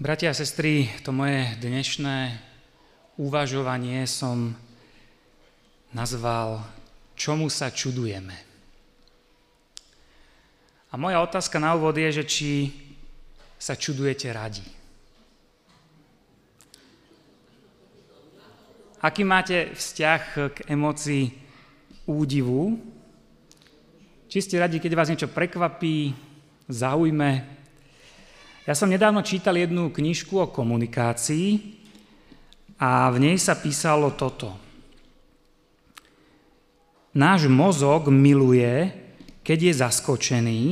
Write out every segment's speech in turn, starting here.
Bratia a sestry, to moje dnešné uvažovanie som nazval Čomu sa čudujeme? A moja otázka na úvod je, že či sa čudujete radi. Aký máte vzťah k emocii údivu? Či ste radi, keď vás niečo prekvapí, zaujme, ja som nedávno čítal jednu knižku o komunikácii a v nej sa písalo toto. Náš mozog miluje, keď je zaskočený,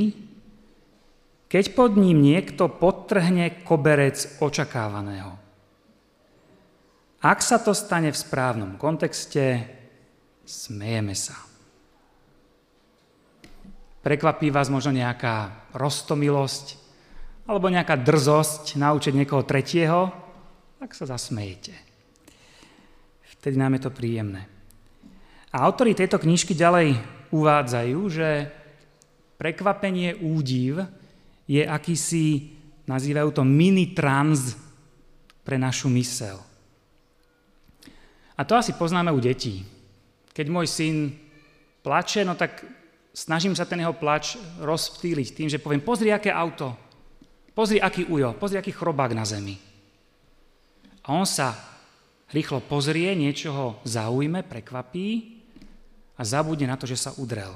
keď pod ním niekto podtrhne koberec očakávaného. Ak sa to stane v správnom kontexte, smejeme sa. Prekvapí vás možno nejaká rostomilosť, alebo nejaká drzosť naučiť niekoho tretieho, tak sa zasmejete. Vtedy nám je to príjemné. A autori tejto knižky ďalej uvádzajú, že prekvapenie údiv je akýsi, nazývajú to mini trans pre našu mysel. A to asi poznáme u detí. Keď môj syn plače, no tak snažím sa ten jeho plač rozptýliť tým, že poviem, pozri, aké auto, Pozri, aký ujo, pozri, aký chrobák na zemi. A on sa rýchlo pozrie, niečo ho zaujme, prekvapí a zabudne na to, že sa udrel.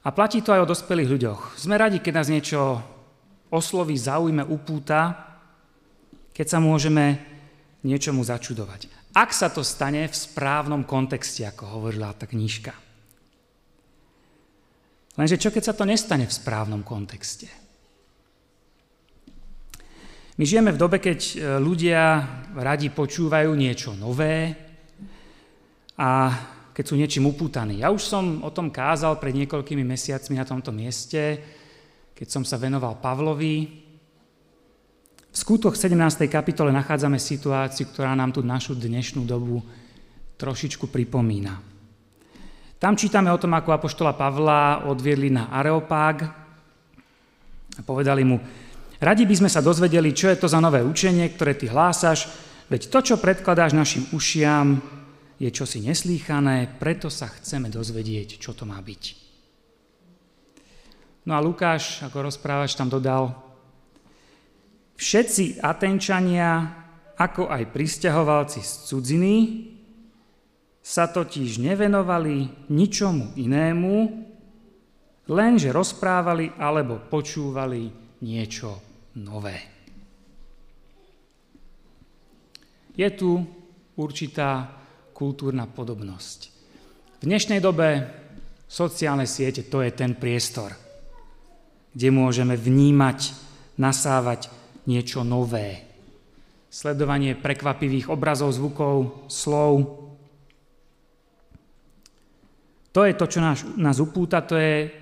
A platí to aj o dospelých ľuďoch. Sme radi, keď nás niečo osloví, zaujme, upúta, keď sa môžeme niečomu začudovať. Ak sa to stane v správnom kontexte, ako hovorila tá knižka. Lenže čo keď sa to nestane v správnom kontexte? My žijeme v dobe, keď e, ľudia radi počúvajú niečo nové a keď sú niečím upútaní. Ja už som o tom kázal pred niekoľkými mesiacmi na tomto mieste, keď som sa venoval Pavlovi. V skútoch 17. kapitole nachádzame situáciu, ktorá nám tu našu dnešnú dobu trošičku pripomína. Tam čítame o tom, ako apoštola Pavla odviedli na Areopág a povedali mu, radi by sme sa dozvedeli, čo je to za nové učenie, ktoré ty hlásaš, veď to, čo predkladáš našim ušiam, je čosi neslýchané, preto sa chceme dozvedieť, čo to má byť. No a Lukáš, ako rozprávač, tam dodal, všetci Atenčania, ako aj pristahovalci z cudziny, sa totiž nevenovali ničomu inému, lenže rozprávali alebo počúvali niečo nové. Je tu určitá kultúrna podobnosť. V dnešnej dobe sociálne siete to je ten priestor, kde môžeme vnímať, nasávať niečo nové. Sledovanie prekvapivých obrazov, zvukov, slov, to je to, čo nás, nás upúta, to je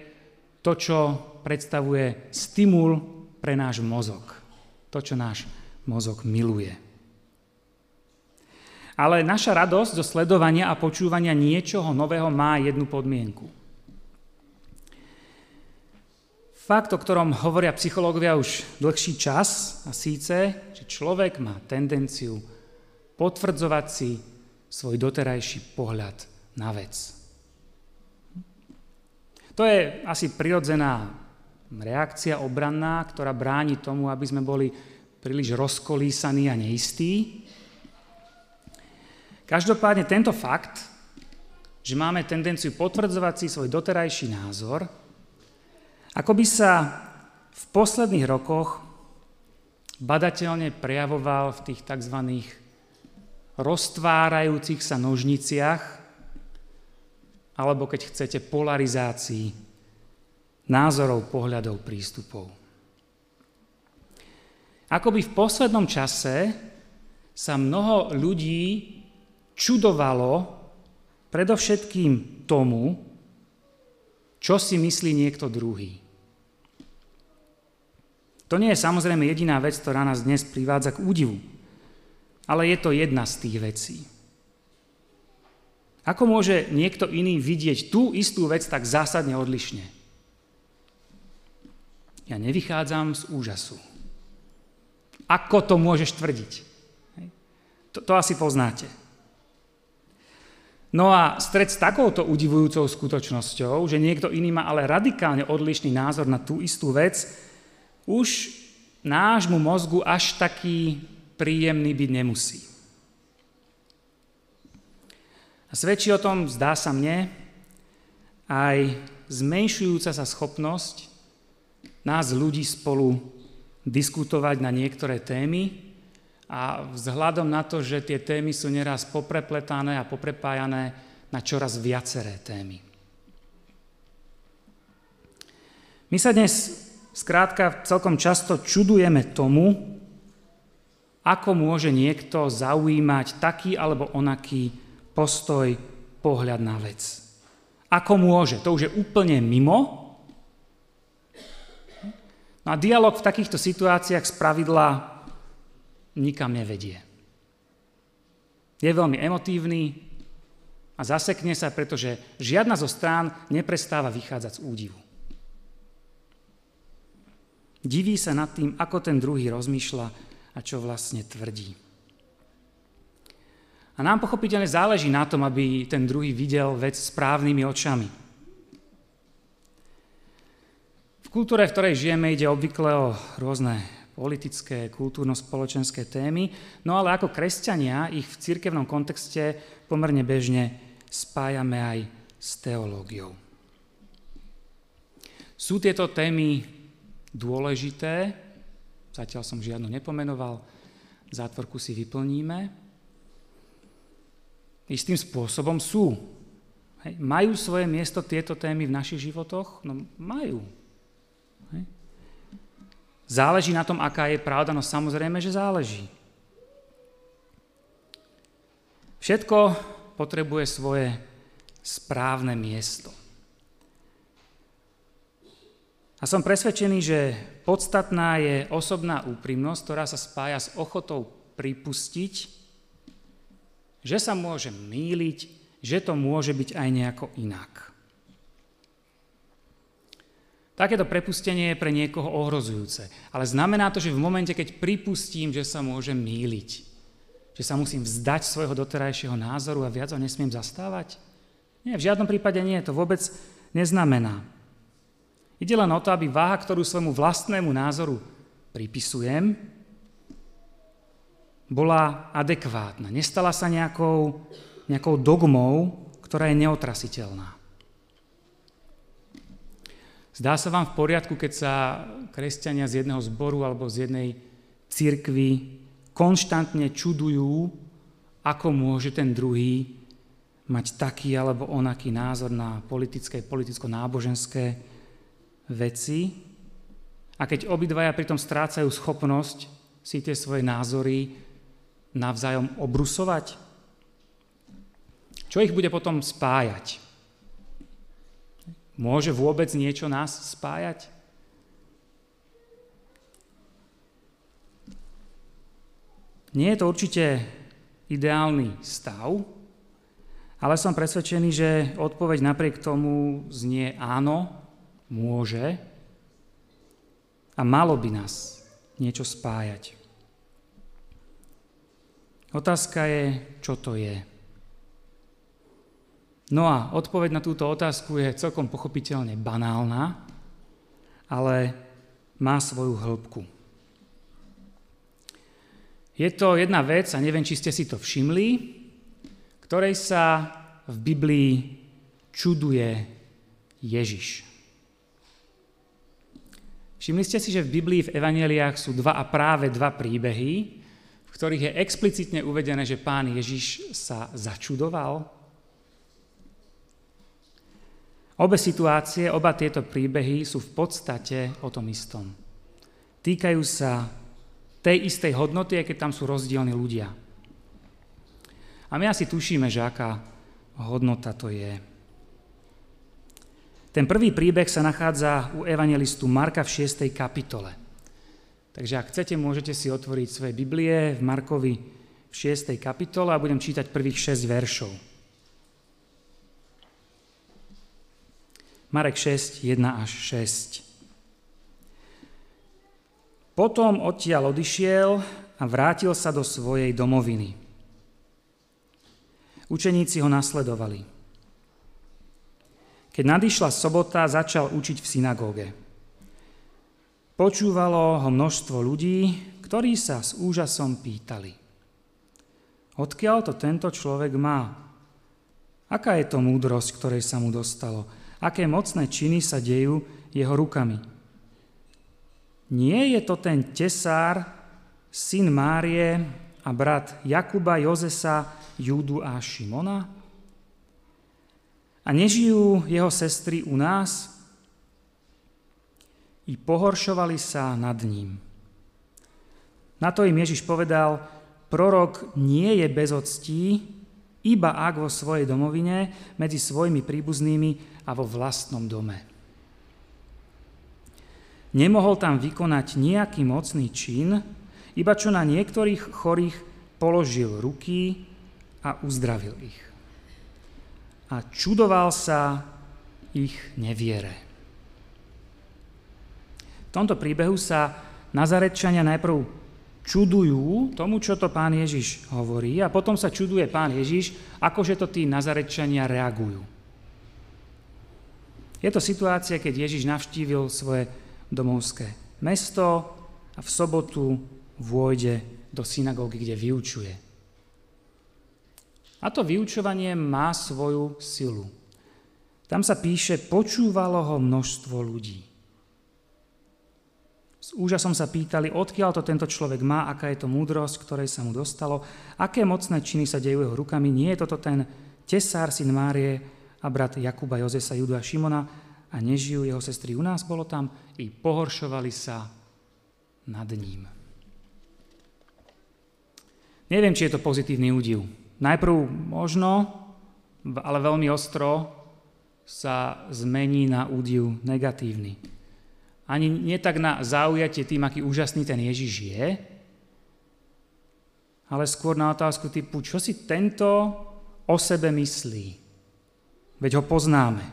to, čo predstavuje stimul pre náš mozog. To, čo náš mozog miluje. Ale naša radosť zo sledovania a počúvania niečoho nového má jednu podmienku. Fakt, o ktorom hovoria psychológovia už dlhší čas, a síce, že človek má tendenciu potvrdzovať si svoj doterajší pohľad na vec. To je asi prirodzená reakcia obranná, ktorá bráni tomu, aby sme boli príliš rozkolísaní a neistí. Každopádne tento fakt, že máme tendenciu potvrdzovať si svoj doterajší názor, ako by sa v posledných rokoch badateľne prejavoval v tých tzv. roztvárajúcich sa nožniciach, alebo keď chcete polarizácii názorov, pohľadov, prístupov. Akoby v poslednom čase sa mnoho ľudí čudovalo predovšetkým tomu, čo si myslí niekto druhý. To nie je samozrejme jediná vec, ktorá nás dnes privádza k údivu, ale je to jedna z tých vecí. Ako môže niekto iný vidieť tú istú vec tak zásadne odlišne? Ja nevychádzam z úžasu. Ako to môžeš tvrdiť? To, to asi poznáte. No a stred s takouto udivujúcou skutočnosťou, že niekto iný má ale radikálne odlišný názor na tú istú vec, už nášmu mozgu až taký príjemný byť nemusí. A svedčí o tom, zdá sa mne, aj zmenšujúca sa schopnosť nás ľudí spolu diskutovať na niektoré témy, a vzhľadom na to, že tie témy sú neraz poprepletané a poprepájané na čoraz viaceré témy. My sa dnes skrátka celkom často čudujeme tomu, ako môže niekto zaujímať taký alebo onaký postoj, pohľad na vec. Ako môže? To už je úplne mimo. No a dialog v takýchto situáciách spravidla nikam nevedie. Je veľmi emotívny a zasekne sa, pretože žiadna zo strán neprestáva vychádzať z údivu. Diví sa nad tým, ako ten druhý rozmýšľa a čo vlastne tvrdí. A nám pochopiteľne záleží na tom, aby ten druhý videl vec správnymi očami. V kultúre, v ktorej žijeme, ide obvykle o rôzne politické, kultúrno-spoločenské témy, no ale ako kresťania ich v cirkevnom kontexte pomerne bežne spájame aj s teológiou. Sú tieto témy dôležité, zatiaľ som žiadnu nepomenoval, zátvorku si vyplníme. Istým spôsobom sú. Hej. Majú svoje miesto tieto témy v našich životoch? No majú. Hej. Záleží na tom, aká je pravda? No samozrejme, že záleží. Všetko potrebuje svoje správne miesto. A som presvedčený, že podstatná je osobná úprimnosť, ktorá sa spája s ochotou pripustiť, že sa môže míliť, že to môže byť aj nejako inak. Takéto prepustenie je pre niekoho ohrozujúce. Ale znamená to, že v momente, keď pripustím, že sa môžem míliť, že sa musím vzdať svojho doterajšieho názoru a viac ho nesmiem zastávať? Nie, v žiadnom prípade nie, to vôbec neznamená. Ide len o to, aby váha, ktorú svojmu vlastnému názoru pripisujem, bola adekvátna. Nestala sa nejakou, nejakou dogmou, ktorá je neotrasiteľná. Zdá sa vám v poriadku, keď sa kresťania z jedného zboru alebo z jednej církvy konštantne čudujú, ako môže ten druhý mať taký alebo onaký názor na politické, politicko-náboženské veci. A keď obidvaja pritom strácajú schopnosť si tie svoje názory navzájom obrusovať, čo ich bude potom spájať? Môže vôbec niečo nás spájať? Nie je to určite ideálny stav, ale som presvedčený, že odpoveď napriek tomu znie áno, môže a malo by nás niečo spájať. Otázka je, čo to je. No a odpoveď na túto otázku je celkom pochopiteľne banálna, ale má svoju hĺbku. Je to jedna vec, a neviem, či ste si to všimli, ktorej sa v Biblii čuduje Ježiš. Všimli ste si, že v Biblii v Evangeliách sú dva a práve dva príbehy, ktorých je explicitne uvedené, že pán Ježiš sa začudoval Obe situácie, oba tieto príbehy sú v podstate o tom istom. Týkajú sa tej istej hodnoty, aj keď tam sú rozdielni ľudia. A my asi tušíme, že aká hodnota to je. Ten prvý príbeh sa nachádza u evangelistu Marka v 6. kapitole. Takže ak chcete, môžete si otvoriť svoje Biblie v Markovi v 6. kapitole a budem čítať prvých 6 veršov. Marek 6, 1 až 6. Potom odtiaľ odišiel a vrátil sa do svojej domoviny. Učeníci ho nasledovali. Keď nadišla sobota, začal učiť v synagóge. Počúvalo ho množstvo ľudí, ktorí sa s úžasom pýtali. Odkiaľ to tento človek má? Aká je to múdrosť, ktorej sa mu dostalo? Aké mocné činy sa dejú jeho rukami? Nie je to ten tesár, syn Márie a brat Jakuba, Jozesa, Júdu a Šimona? A nežijú jeho sestry u nás? I pohoršovali sa nad ním. Na to im Ježiš povedal, prorok nie je bez octí, iba ak vo svojej domovine, medzi svojimi príbuznými a vo vlastnom dome. Nemohol tam vykonať nejaký mocný čin, iba čo na niektorých chorých položil ruky a uzdravil ich. A čudoval sa ich neviere. V tomto príbehu sa Nazarečania najprv čudujú tomu, čo to pán Ježiš hovorí a potom sa čuduje pán Ježiš, akože to tí Nazarečania reagujú. Je to situácia, keď Ježiš navštívil svoje domovské mesto a v sobotu vôjde do synagógy, kde vyučuje. A to vyučovanie má svoju silu. Tam sa píše, počúvalo ho množstvo ľudí. Úžasom sa pýtali, odkiaľ to tento človek má, aká je to múdrosť, ktorej sa mu dostalo, aké mocné činy sa dejú jeho rukami. Nie je toto ten tesár, syn Márie a brat Jakuba, Jozesa, Judu a Šimona a nežijú jeho sestry u nás, bolo tam i pohoršovali sa nad ním. Neviem, či je to pozitívny údiv. Najprv možno, ale veľmi ostro sa zmení na údiv negatívny. Ani nie tak na zaujatie tým, aký úžasný ten Ježiš je, ale skôr na otázku typu, čo si tento o sebe myslí. Veď ho poznáme.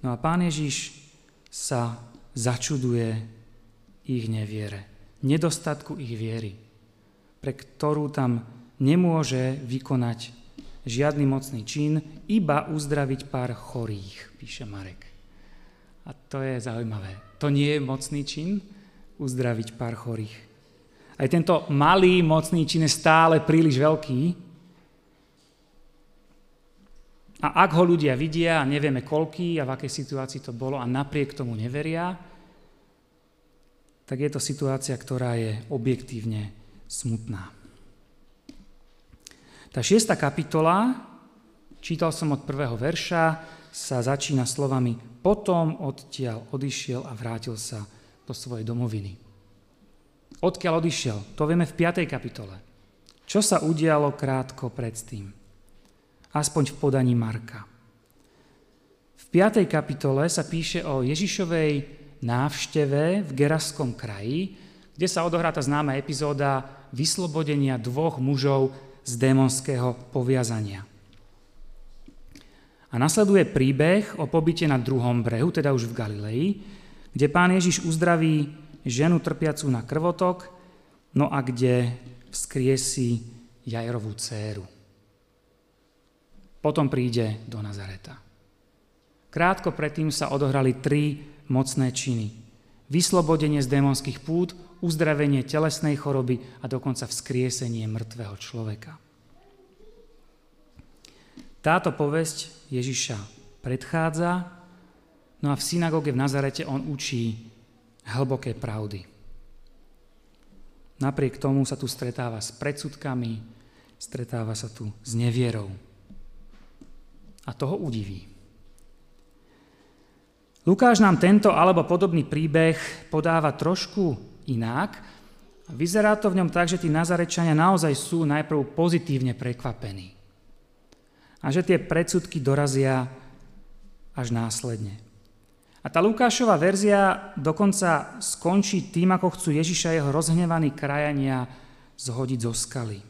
No a pán Ježiš sa začuduje ich neviere nedostatku ich viery, pre ktorú tam nemôže vykonať žiadny mocný čin, iba uzdraviť pár chorých, píše Marek. A to je zaujímavé. To nie je mocný čin, uzdraviť pár chorých. Aj tento malý mocný čin je stále príliš veľký. A ak ho ľudia vidia a nevieme koľký a v akej situácii to bolo a napriek tomu neveria, tak je to situácia, ktorá je objektívne smutná. Tá šiesta kapitola, čítal som od prvého verša, sa začína slovami potom odtiaľ odišiel a vrátil sa do svojej domoviny. Odkiaľ odišiel? To vieme v 5. kapitole. Čo sa udialo krátko predtým? Aspoň v podaní Marka. V 5. kapitole sa píše o Ježišovej návšteve v Geraskom kraji, kde sa odohrá tá známa epizóda vyslobodenia dvoch mužov z démonského poviazania. A nasleduje príbeh o pobyte na druhom brehu, teda už v Galilei, kde pán Ježiš uzdraví ženu trpiacu na krvotok, no a kde vzkriesi Jajrovú dceru. Potom príde do Nazareta. Krátko predtým sa odohrali tri mocné činy. Vyslobodenie z démonských pút, uzdravenie telesnej choroby a dokonca vzkriesenie mŕtvého človeka. Táto povesť Ježiša predchádza, no a v synagóge v Nazarete on učí hlboké pravdy. Napriek tomu sa tu stretáva s predsudkami, stretáva sa tu s nevierou. A toho udiví. Lukáš nám tento alebo podobný príbeh podáva trošku inak. Vyzerá to v ňom tak, že tí Nazarečania naozaj sú najprv pozitívne prekvapení. A že tie predsudky dorazia až následne. A tá Lukášová verzia dokonca skončí tým, ako chcú Ježiša jeho rozhnevaní krajania zhodiť zo skaly.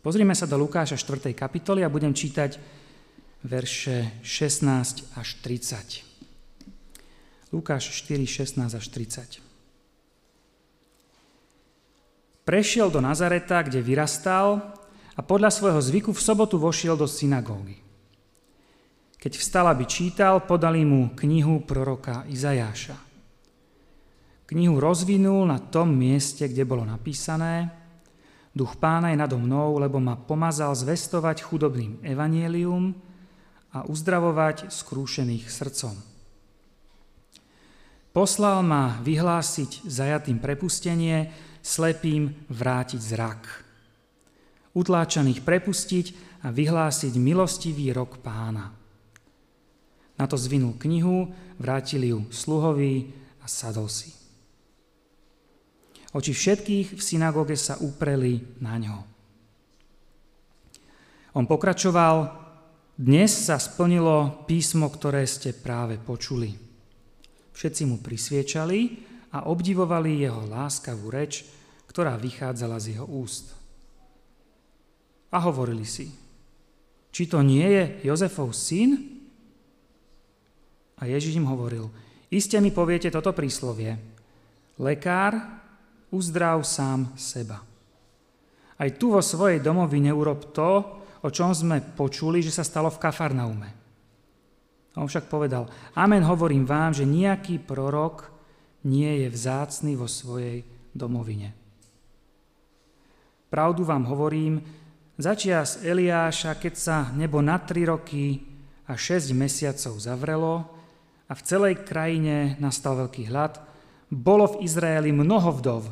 Pozrime sa do Lukáša 4. kapitoly a budem čítať verše 16 až 30. Lukáš 4, 16 až 30. Prešiel do Nazareta, kde vyrastal a podľa svojho zvyku v sobotu vošiel do synagógy. Keď vstal, aby čítal, podali mu knihu proroka Izajáša. Knihu rozvinul na tom mieste, kde bolo napísané Duch pána je nado mnou, lebo ma pomazal zvestovať chudobným evanielium a uzdravovať skrúšených srdcom Poslal ma vyhlásiť zajatým prepustenie, slepým vrátiť zrak. Utláčaných prepustiť a vyhlásiť milostivý rok pána. Na to zvinul knihu, vrátili ju sluhovi a sadol si. Oči všetkých v synagóge sa upreli na ňo. On pokračoval, dnes sa splnilo písmo, ktoré ste práve počuli. Všetci mu prisviečali a obdivovali jeho láskavú reč, ktorá vychádzala z jeho úst. A hovorili si, či to nie je Jozefov syn? A Ježiš im hovoril, iste mi poviete toto príslovie. Lekár, uzdrav sám seba. Aj tu vo svojej domovine urob to, o čom sme počuli, že sa stalo v Kafarnaume. On však povedal, amen hovorím vám, že nejaký prorok nie je vzácný vo svojej domovine. Pravdu vám hovorím, začias Eliáša, keď sa nebo na tri roky a šesť mesiacov zavrelo a v celej krajine nastal veľký hlad, bolo v Izraeli mnoho vdov.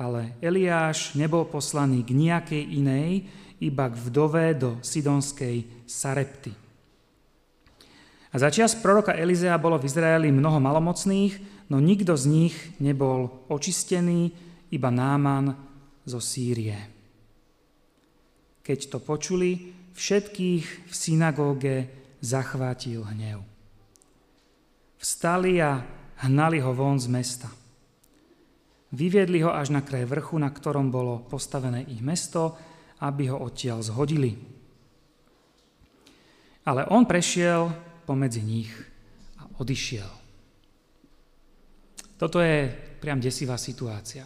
Ale Eliáš nebol poslaný k nejakej inej, iba k vdove do sidonskej Sarepty. A začias proroka Elizea bolo v Izraeli mnoho malomocných, no nikto z nich nebol očistený, iba Náman zo Sýrie. Keď to počuli, všetkých v synagóge zachvátil hnev. Vstali a hnali ho von z mesta. Vyviedli ho až na kraj vrchu, na ktorom bolo postavené ich mesto, aby ho odtiaľ zhodili. Ale on prešiel pomedzi nich a odišiel. Toto je priam desivá situácia.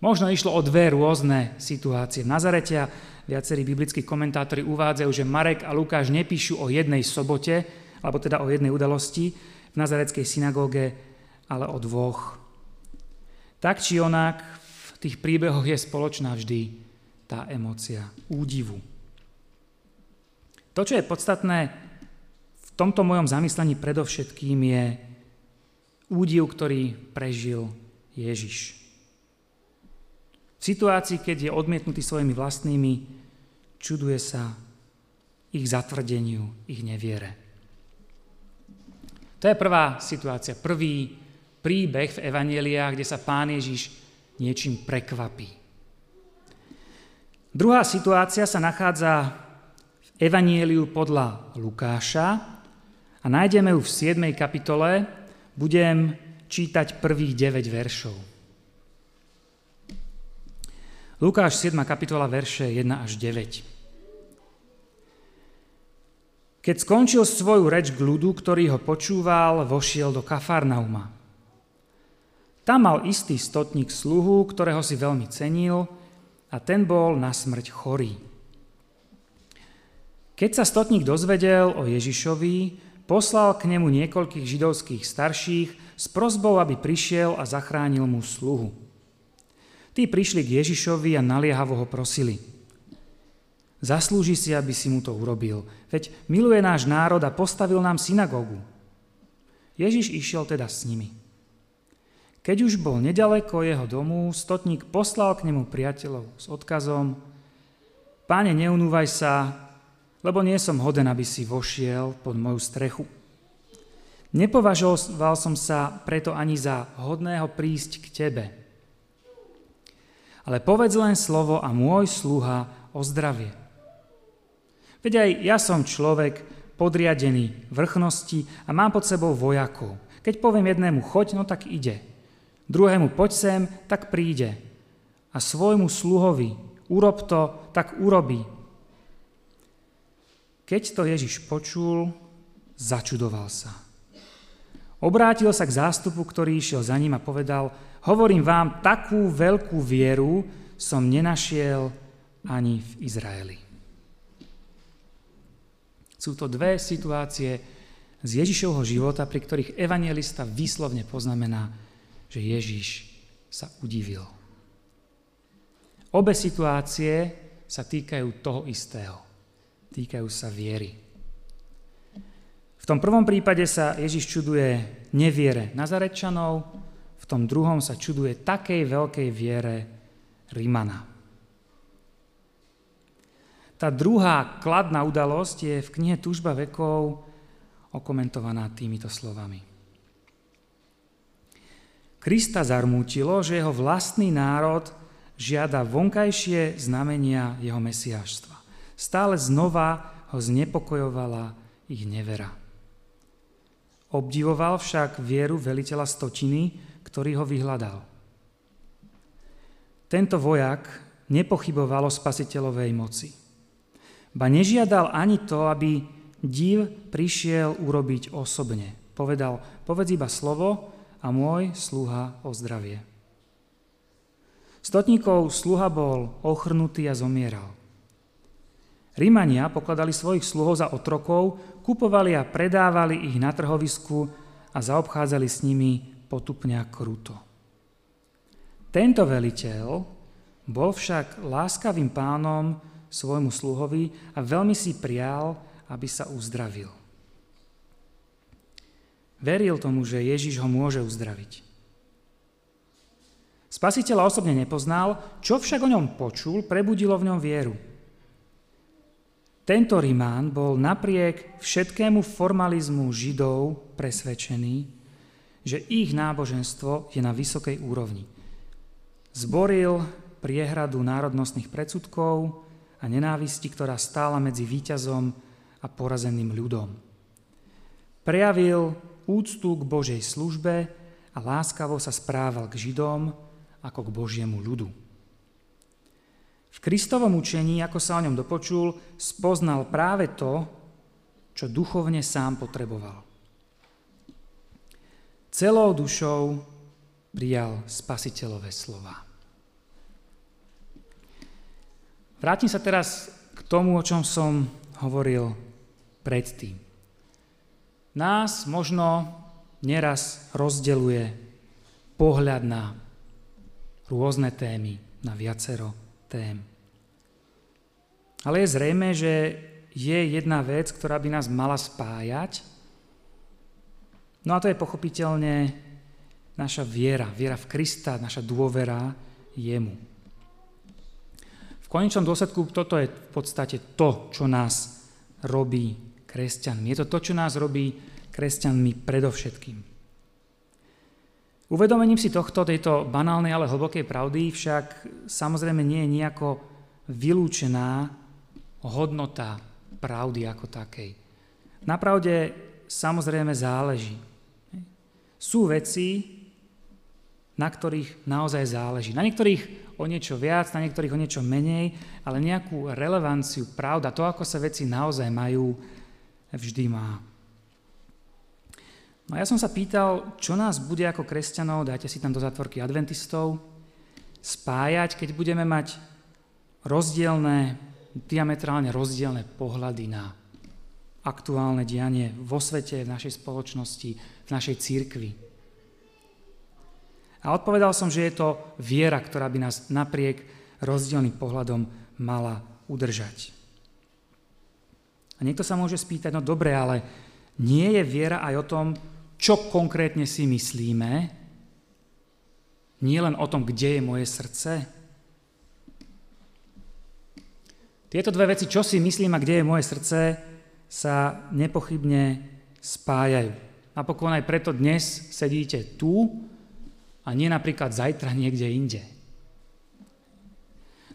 Možno išlo o dve rôzne situácie. V Nazarete viacerí biblickí komentátori uvádzajú, že Marek a Lukáš nepíšu o jednej sobote, alebo teda o jednej udalosti v nazareckej synagóge, ale o dvoch. Tak či onak, v tých príbehoch je spoločná vždy tá emócia údivu. To, čo je podstatné tomto mojom zamyslení predovšetkým je údiv, ktorý prežil Ježiš. V situácii, keď je odmietnutý svojimi vlastnými, čuduje sa ich zatvrdeniu, ich neviere. To je prvá situácia, prvý príbeh v Evangeliách, kde sa pán Ježiš niečím prekvapí. Druhá situácia sa nachádza v Evanieliu podľa Lukáša a nájdeme ju v 7. kapitole, budem čítať prvých 9 veršov. Lukáš 7. kapitola, verše 1 až 9. Keď skončil svoju reč k ľudu, ktorý ho počúval, vošiel do Kafarnauma. Tam mal istý stotník sluhu, ktorého si veľmi cenil, a ten bol na smrť chorý. Keď sa stotník dozvedel o Ježišovi, poslal k nemu niekoľkých židovských starších s prozbou, aby prišiel a zachránil mu sluhu. Tí prišli k Ježišovi a naliehavo ho prosili. Zaslúži si, aby si mu to urobil, veď miluje náš národ a postavil nám synagógu. Ježiš išiel teda s nimi. Keď už bol nedaleko jeho domu, stotník poslal k nemu priateľov s odkazom Páne, neunúvaj sa, lebo nie som hoden, aby si vošiel pod moju strechu. Nepovažoval som sa preto ani za hodného prísť k tebe. Ale povedz len slovo a môj sluha o zdravie. Veď aj ja som človek podriadený vrchnosti a mám pod sebou vojakov. Keď poviem jednému choď, no tak ide. Druhému poď sem, tak príde. A svojmu sluhovi urob to, tak urobí. Keď to Ježiš počul, začudoval sa. Obrátil sa k zástupu, ktorý išiel za ním a povedal, hovorím vám, takú veľkú vieru som nenašiel ani v Izraeli. Sú to dve situácie z Ježišovho života, pri ktorých evangelista výslovne poznamená, že Ježiš sa udivil. Obe situácie sa týkajú toho istého. Týkajú sa viery. V tom prvom prípade sa Ježiš čuduje neviere Nazarečanov, v tom druhom sa čuduje takej veľkej viere Rímana. Tá druhá kladná udalosť je v knihe Túžba vekov okomentovaná týmito slovami. Krista zarmútilo, že jeho vlastný národ žiada vonkajšie znamenia jeho mesiáštva. Stále znova ho znepokojovala ich nevera. Obdivoval však vieru veliteľa stotiny, ktorý ho vyhľadal. Tento vojak nepochyboval o spasiteľovej moci. Ba nežiadal ani to, aby div prišiel urobiť osobne. Povedal, povedz iba slovo a môj sluha o zdravie. Stotníkov sluha bol ochrnutý a zomieral. Rímania pokladali svojich sluhov za otrokov, kupovali a predávali ich na trhovisku a zaobchádzali s nimi potupne kruto. Tento veliteľ bol však láskavým pánom svojmu sluhovi a veľmi si prial, aby sa uzdravil. Veril tomu, že Ježiš ho môže uzdraviť. Spasiteľa osobne nepoznal, čo však o ňom počul, prebudilo v ňom vieru. Tento Rimán bol napriek všetkému formalizmu Židov presvedčený, že ich náboženstvo je na vysokej úrovni. Zboril priehradu národnostných predsudkov a nenávisti, ktorá stála medzi víťazom a porazeným ľudom. Prejavil úctu k Božej službe a láskavo sa správal k Židom ako k Božiemu ľudu. V Kristovom učení, ako sa o ňom dopočul, spoznal práve to, čo duchovne sám potreboval. Celou dušou prijal spasiteľové slova. Vrátim sa teraz k tomu, o čom som hovoril predtým. Nás možno neraz rozdeluje pohľad na rôzne témy, na viacero tém. Ale je zrejme, že je jedna vec, ktorá by nás mala spájať. No a to je pochopiteľne naša viera, viera v Krista, naša dôvera jemu. V konečnom dôsledku toto je v podstate to, čo nás robí kresťanmi. Je to to, čo nás robí kresťanmi predovšetkým. Uvedomením si tohto, tejto banálnej, ale hlbokej pravdy však samozrejme nie je nejako vylúčená hodnota pravdy ako takej. Na pravde samozrejme záleží. Sú veci, na ktorých naozaj záleží. Na niektorých o niečo viac, na niektorých o niečo menej, ale nejakú relevanciu, pravda, to, ako sa veci naozaj majú, vždy má. No a ja som sa pýtal, čo nás bude ako kresťanov, dajte si tam do zatvorky adventistov, spájať, keď budeme mať rozdielne, diametrálne rozdielne pohľady na aktuálne dianie vo svete, v našej spoločnosti, v našej církvi. A odpovedal som, že je to viera, ktorá by nás napriek rozdielným pohľadom mala udržať. A niekto sa môže spýtať, no dobre, ale nie je viera aj o tom, čo konkrétne si myslíme, nie len o tom, kde je moje srdce. Tieto dve veci, čo si myslím a kde je moje srdce, sa nepochybne spájajú. Napokon aj preto dnes sedíte tu a nie napríklad zajtra niekde inde.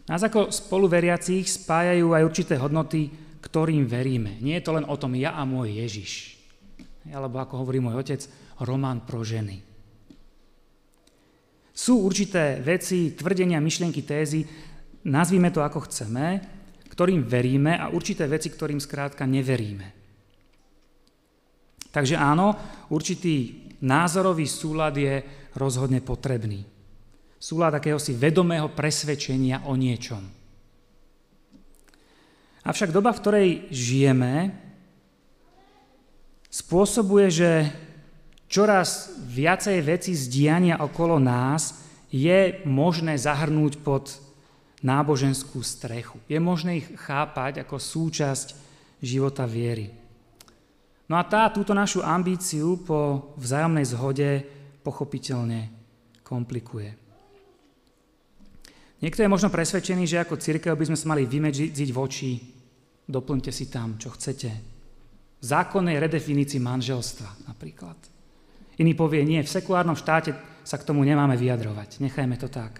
Nás ako spoluveriacich spájajú aj určité hodnoty, ktorým veríme. Nie je to len o tom ja a môj Ježiš alebo ako hovorí môj otec, román pro ženy. Sú určité veci, tvrdenia, myšlienky, tézy, nazvime to ako chceme, ktorým veríme a určité veci, ktorým skrátka neveríme. Takže áno, určitý názorový súlad je rozhodne potrebný. Súlad akéhosi vedomého presvedčenia o niečom. Avšak doba, v ktorej žijeme, spôsobuje, že čoraz viacej veci z diania okolo nás je možné zahrnúť pod náboženskú strechu. Je možné ich chápať ako súčasť života viery. No a tá túto našu ambíciu po vzájomnej zhode pochopiteľne komplikuje. Niekto je možno presvedčený, že ako církev by sme sa mali vymedziť voči, doplňte si tam, čo chcete. Zákonnej redefinícii manželstva napríklad. Iný povie, nie, v sekulárnom štáte sa k tomu nemáme vyjadrovať, nechajme to tak.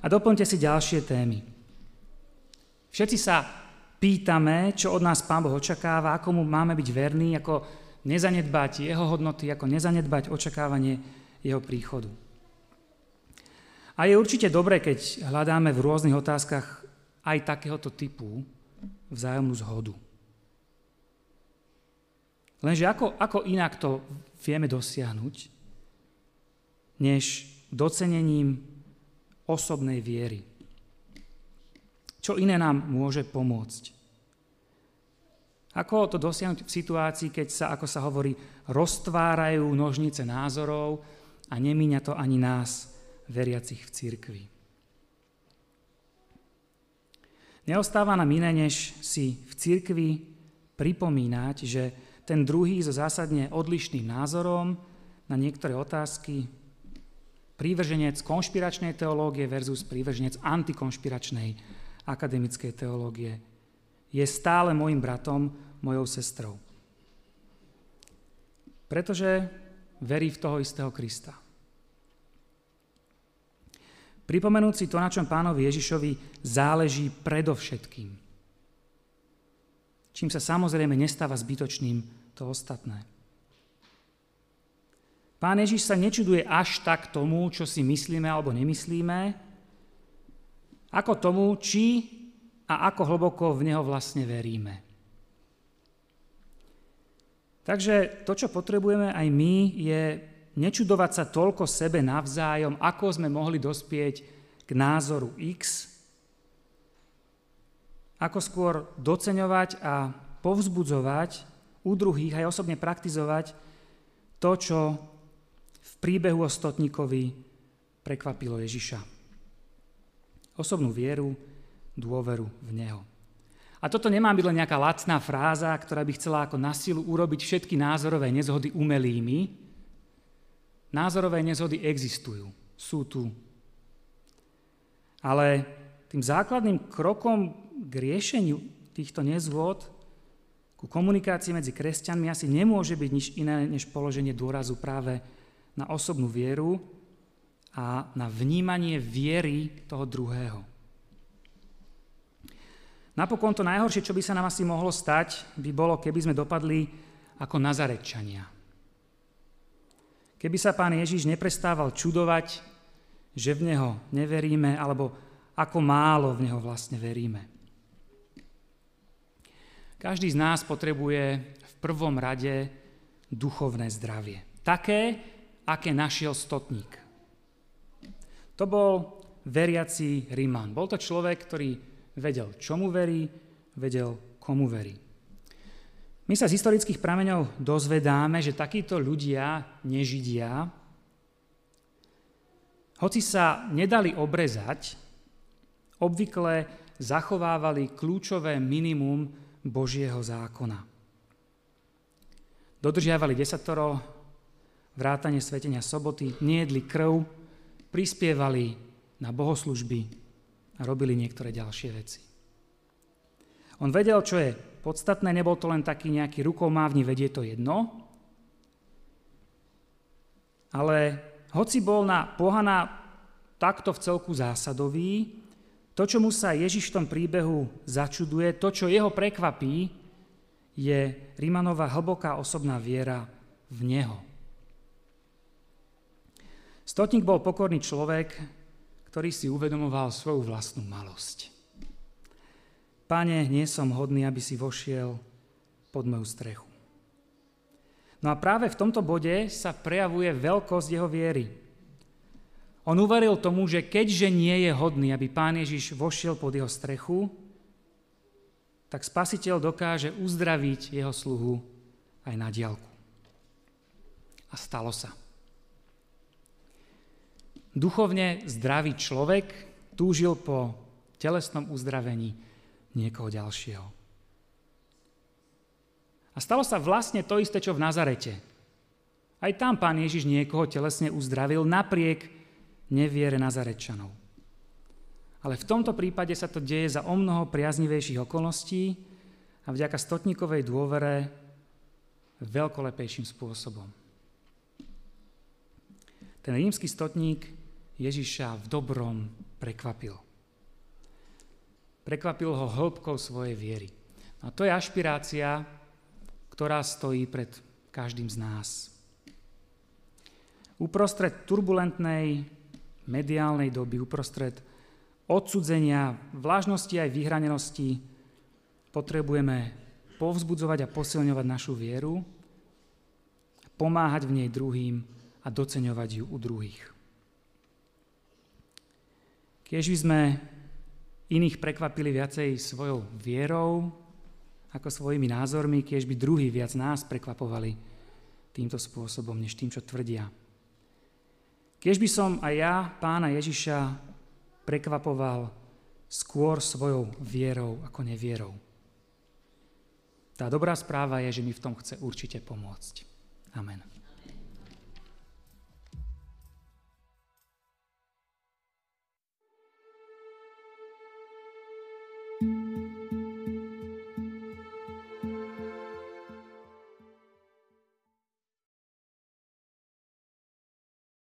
A doplňte si ďalšie témy. Všetci sa pýtame, čo od nás Pán Boh očakáva, ako mu máme byť verní, ako nezanedbať jeho hodnoty, ako nezanedbať očakávanie jeho príchodu. A je určite dobré, keď hľadáme v rôznych otázkach aj takéhoto typu vzájomnú zhodu. Lenže ako, ako inak to vieme dosiahnuť, než docenením osobnej viery. Čo iné nám môže pomôcť? Ako to dosiahnuť v situácii, keď sa, ako sa hovorí, roztvárajú nožnice názorov a nemíňa to ani nás, veriacich v cirkvi. Neostáva nám iné, než si v cirkvi pripomínať, že ten druhý so zásadne odlišným názorom na niektoré otázky, prívrženec konšpiračnej teológie versus prívrženec antikonšpiračnej akademickej teológie, je stále môjim bratom, mojou sestrou. Pretože verí v toho istého Krista. Pripomenúť si to, na čom pánovi Ježišovi záleží predovšetkým. Čím sa samozrejme nestáva zbytočným to ostatné. Pán Ježiš sa nečuduje až tak tomu, čo si myslíme alebo nemyslíme, ako tomu, či a ako hlboko v Neho vlastne veríme. Takže to, čo potrebujeme aj my, je nečudovať sa toľko sebe navzájom, ako sme mohli dospieť k názoru X, ako skôr doceňovať a povzbudzovať u druhých aj osobne praktizovať to, čo v príbehu o stotníkovi prekvapilo Ježiša. Osobnú vieru, dôveru v Neho. A toto nemá byť len nejaká lacná fráza, ktorá by chcela ako na silu urobiť všetky názorové nezhody umelými, Názorové nezhody existujú, sú tu. Ale tým základným krokom k riešeniu týchto nezhôd, ku komunikácii medzi kresťanmi asi nemôže byť nič iné, než položenie dôrazu práve na osobnú vieru a na vnímanie viery toho druhého. Napokon to najhoršie, čo by sa nám asi mohlo stať, by bolo, keby sme dopadli ako nazarečania. Keby sa pán Ježiš neprestával čudovať, že v Neho neveríme, alebo ako málo v Neho vlastne veríme. Každý z nás potrebuje v prvom rade duchovné zdravie. Také, aké našiel stotník. To bol veriaci Ríman. Bol to človek, ktorý vedel, čomu verí, vedel, komu verí. My sa z historických prameňov dozvedáme, že takíto ľudia, nežidia, hoci sa nedali obrezať, obvykle zachovávali kľúčové minimum Božieho zákona. Dodržiavali desatoro, vrátanie svetenia soboty, nejedli krv, prispievali na bohoslužby a robili niektoré ďalšie veci. On vedel, čo je podstatné, nebol to len taký nejaký rukomávny, vedie to jedno, ale hoci bol na pohana takto v celku zásadový, to, čo mu sa Ježiš v tom príbehu začuduje, to, čo jeho prekvapí, je Rímanová hlboká osobná viera v Neho. Stotník bol pokorný človek, ktorý si uvedomoval svoju vlastnú malosť. Pane, nie som hodný, aby si vošiel pod moju strechu. No a práve v tomto bode sa prejavuje veľkosť jeho viery. On uveril tomu, že keďže nie je hodný, aby pán Ježiš vošiel pod jeho strechu, tak spasiteľ dokáže uzdraviť jeho sluhu aj na diálku. A stalo sa. Duchovne zdravý človek túžil po telesnom uzdravení niekoho ďalšieho. A stalo sa vlastne to isté, čo v Nazarete. Aj tam pán Ježiš niekoho telesne uzdravil napriek neviere Nazarečanov. Ale v tomto prípade sa to deje za o mnoho priaznivejších okolností a vďaka stotníkovej dôvere veľkolepejším spôsobom. Ten rímsky stotník Ježiša v dobrom prekvapil. Prekvapil ho hĺbkou svojej viery. A to je ašpirácia, ktorá stojí pred každým z nás. Uprostred turbulentnej mediálnej doby, uprostred odsudzenia, vlážnosti aj vyhranenosti potrebujeme povzbudzovať a posilňovať našu vieru, pomáhať v nej druhým a doceňovať ju u druhých. Keď by sme iných prekvapili viacej svojou vierou ako svojimi názormi, keď by druhí viac nás prekvapovali týmto spôsobom, než tým, čo tvrdia. Keď by som aj ja pána Ježiša prekvapoval skôr svojou vierou ako nevierou. Tá dobrá správa je, že mi v tom chce určite pomôcť. Amen.